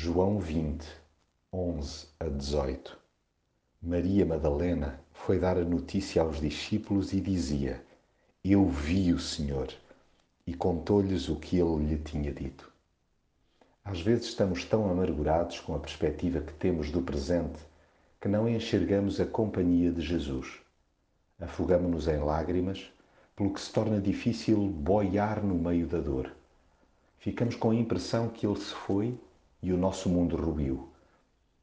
João 20, 11 a 18 Maria Madalena foi dar a notícia aos discípulos e dizia: Eu vi o Senhor, e contou-lhes o que ele lhe tinha dito. Às vezes estamos tão amargurados com a perspectiva que temos do presente que não enxergamos a companhia de Jesus. Afogamos-nos em lágrimas, pelo que se torna difícil boiar no meio da dor. Ficamos com a impressão que ele se foi e o nosso mundo ruiu.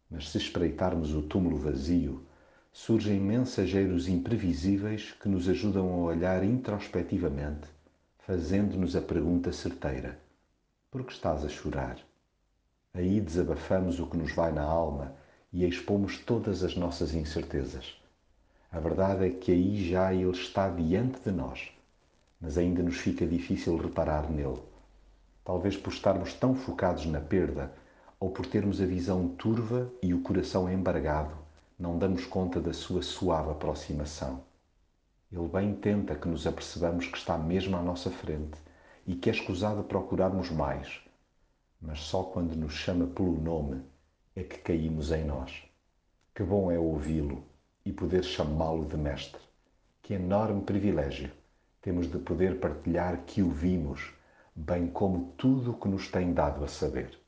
Mas se espreitarmos o túmulo vazio, surgem mensageiros imprevisíveis que nos ajudam a olhar introspectivamente, fazendo-nos a pergunta certeira: Por que estás a chorar? Aí desabafamos o que nos vai na alma e expomos todas as nossas incertezas. A verdade é que aí já Ele está diante de nós, mas ainda nos fica difícil reparar nele. Talvez por estarmos tão focados na perda ou por termos a visão turva e o coração embargado, não damos conta da sua suave aproximação. Ele bem tenta que nos apercebamos que está mesmo à nossa frente e que é escusado procurarmos mais, mas só quando nos chama pelo nome é que caímos em nós. Que bom é ouvi-lo e poder chamá-lo de Mestre. Que enorme privilégio temos de poder partilhar que o vimos, bem como tudo o que nos tem dado a saber.